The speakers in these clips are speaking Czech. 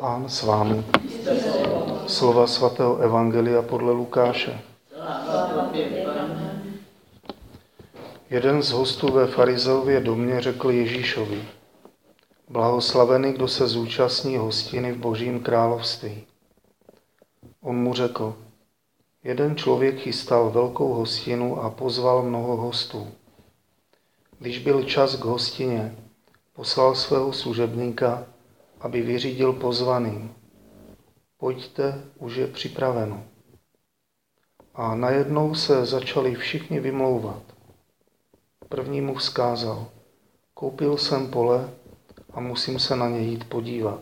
Pán s vámi. Slova svatého Evangelia podle Lukáše. Jeden z hostů ve farizeově domě řekl Ježíšovi, blahoslavený, kdo se zúčastní hostiny v božím království. On mu řekl, jeden člověk chystal velkou hostinu a pozval mnoho hostů. Když byl čas k hostině, poslal svého služebníka, aby vyřídil pozvaným. Pojďte, už je připraveno. A najednou se začali všichni vymlouvat. První mu vzkázal, koupil jsem pole a musím se na ně jít podívat.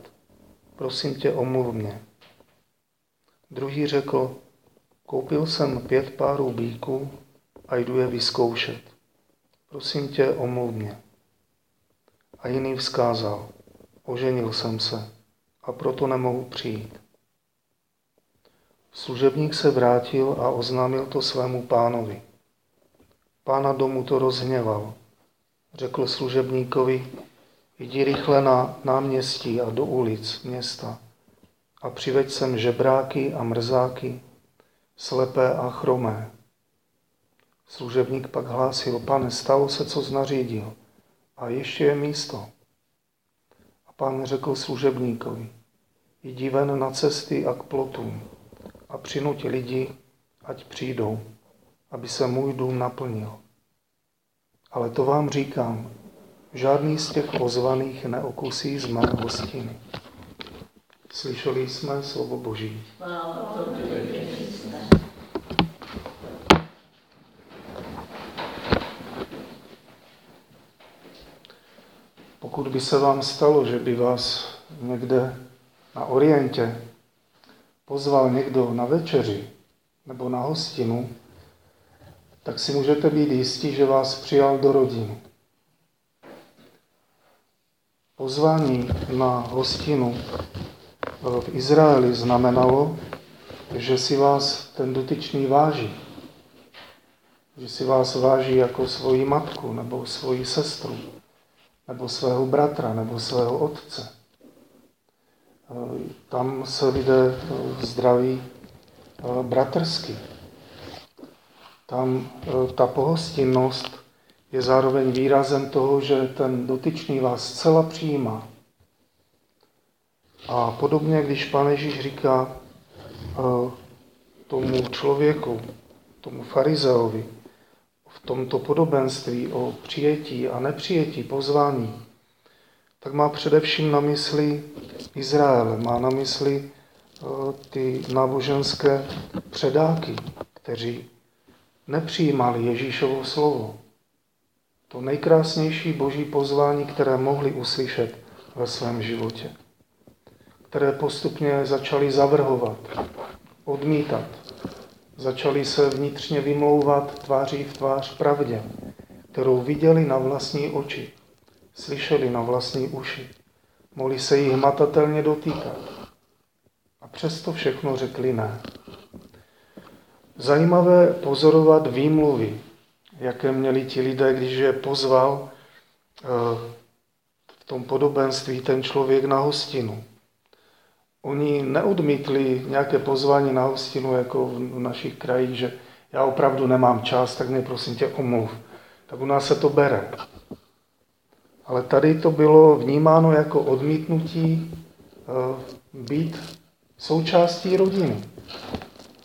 Prosím tě, omluv mě. Druhý řekl, koupil jsem pět párů bíků a jdu je vyzkoušet. Prosím tě, omluv mě. A jiný vzkázal, oženil jsem se a proto nemohu přijít. Služebník se vrátil a oznámil to svému pánovi. Pána domu to rozhněval. Řekl služebníkovi, jdi rychle na náměstí a do ulic města a přiveď sem žebráky a mrzáky, slepé a chromé. Služebník pak hlásil, pane, stalo se, co znařídil, a ještě je místo. Pán řekl služebníkovi, jdi ven na cesty a k plotům a přinuť lidi, ať přijdou, aby se můj dům naplnil. Ale to vám říkám, žádný z těch pozvaných neokusí z mé hostiny. Slyšeli jsme slovo Boží. Pokud by se vám stalo, že by vás někde na Orientě pozval někdo na večeři nebo na hostinu, tak si můžete být jistí, že vás přijal do rodiny. Pozvání na hostinu v Izraeli znamenalo, že si vás ten dotyčný váží. Že si vás váží jako svoji matku, nebo svoji sestru, nebo svého bratra, nebo svého otce. Tam se lidé zdraví bratrsky. Tam ta pohostinnost je zároveň výrazem toho, že ten dotyčný vás zcela přijímá. A podobně, když Pán Ježíš říká tomu člověku, tomu farizeovi, tomto podobenství o přijetí a nepřijetí pozvání, tak má především na mysli Izrael, má na mysli ty náboženské předáky, kteří nepřijímali Ježíšovo slovo. To nejkrásnější boží pozvání, které mohli uslyšet ve svém životě. Které postupně začali zavrhovat, odmítat. Začali se vnitřně vymlouvat tváří v tvář pravdě, kterou viděli na vlastní oči, slyšeli na vlastní uši. Mohli se jich hmatatelně dotýkat. A přesto všechno řekli ne. Zajímavé pozorovat výmluvy, jaké měli ti lidé, když je pozval eh, v tom podobenství ten člověk na hostinu. Oni neodmítli nějaké pozvání na hostinu, jako v našich krajích, že já opravdu nemám čas, tak mě prosím tě omluv. Tak u nás se to bere. Ale tady to bylo vnímáno jako odmítnutí eh, být součástí rodiny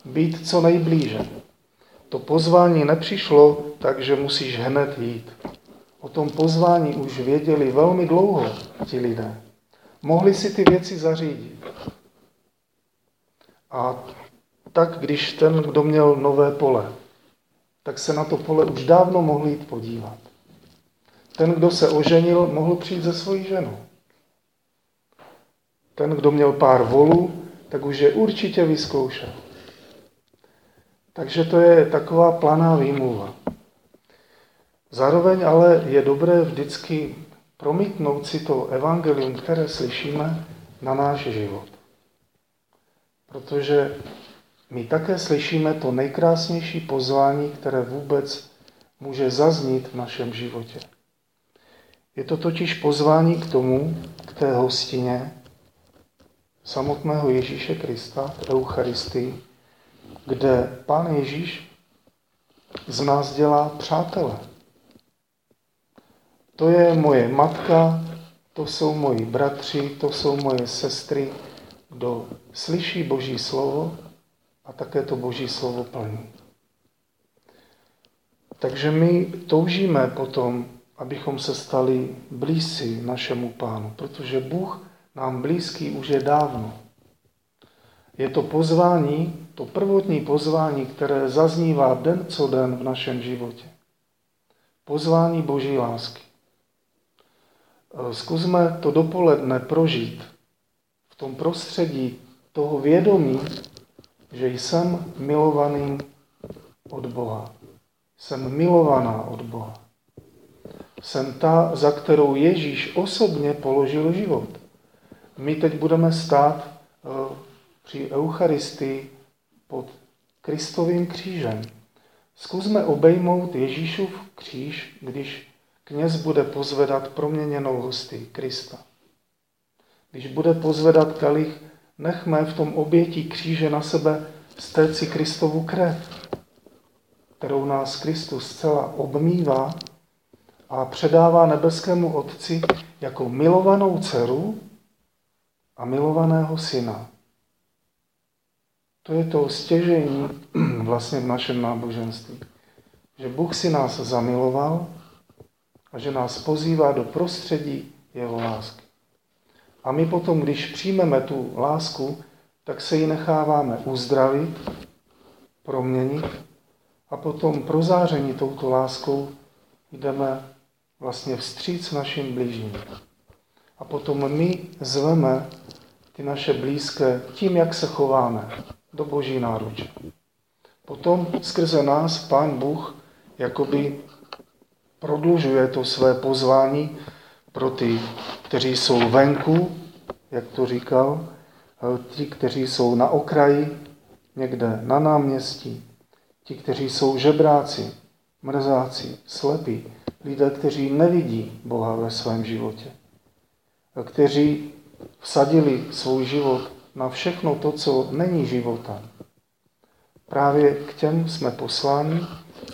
být co nejblíže. To pozvání nepřišlo tak, že musíš hned jít. O tom pozvání už věděli velmi dlouho ti lidé. Mohli si ty věci zařídit. A tak, když ten, kdo měl nové pole, tak se na to pole už dávno mohl jít podívat. Ten, kdo se oženil, mohl přijít ze svojí ženou. Ten, kdo měl pár volů, tak už je určitě vyzkoušel. Takže to je taková planá výmluva. Zároveň ale je dobré vždycky promítnout si to evangelium, které slyšíme, na náš život. Protože my také slyšíme to nejkrásnější pozvání, které vůbec může zaznít v našem životě. Je to totiž pozvání k tomu, k té hostině, samotného Ježíše Krista, Eucharistii, kde Pán Ježíš z nás dělá přátele. To je moje matka, to jsou moji bratři, to jsou moje sestry, kdo slyší Boží slovo a také to Boží slovo plní. Takže my toužíme potom, abychom se stali blízci našemu pánu, protože Bůh nám blízký už je dávno. Je to pozvání, to prvotní pozvání, které zaznívá den co den v našem životě. Pozvání Boží lásky. Zkusme to dopoledne prožít v tom prostředí toho vědomí, že jsem milovaným od Boha. Jsem milovaná od Boha. Jsem ta, za kterou Ježíš osobně položil život. My teď budeme stát eh, při Eucharistii pod Kristovým křížem. Zkusme obejmout Ježíšův kříž, když kněz bude pozvedat proměněnou hosty Krista. Když bude pozvedat kalich, nechme v tom obětí kříže na sebe stéci Kristovu krev, kterou nás Kristus zcela obmývá a předává nebeskému Otci jako milovanou dceru a milovaného syna. To je to stěžení vlastně v našem náboženství. Že Bůh si nás zamiloval a že nás pozývá do prostředí jeho lásky. A my potom, když přijmeme tu lásku, tak se ji necháváme uzdravit, proměnit a potom pro záření touto láskou jdeme vlastně vstříc našim blížním. A potom my zveme ty naše blízké tím, jak se chováme do boží náruče. Potom skrze nás Pán Bůh jakoby prodlužuje to své pozvání pro ty, kteří jsou venku, jak to říkal, ti, kteří jsou na okraji, někde na náměstí, ti, kteří jsou žebráci, mrzáci, slepí, lidé, kteří nevidí Boha ve svém životě, kteří vsadili svůj život na všechno to, co není života. Právě k těm jsme posláni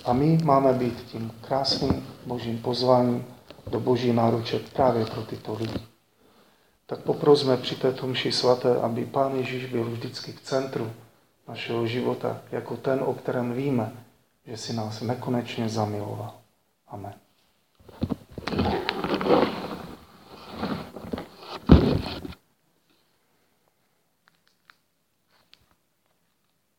a my máme být tím krásným božím pozváním do boží náruče právě pro tyto lidi. Tak poprosme při této mši svaté, aby Pán Ježíš byl vždycky v centru našeho života, jako ten, o kterém víme, že si nás nekonečně zamiloval. Amen.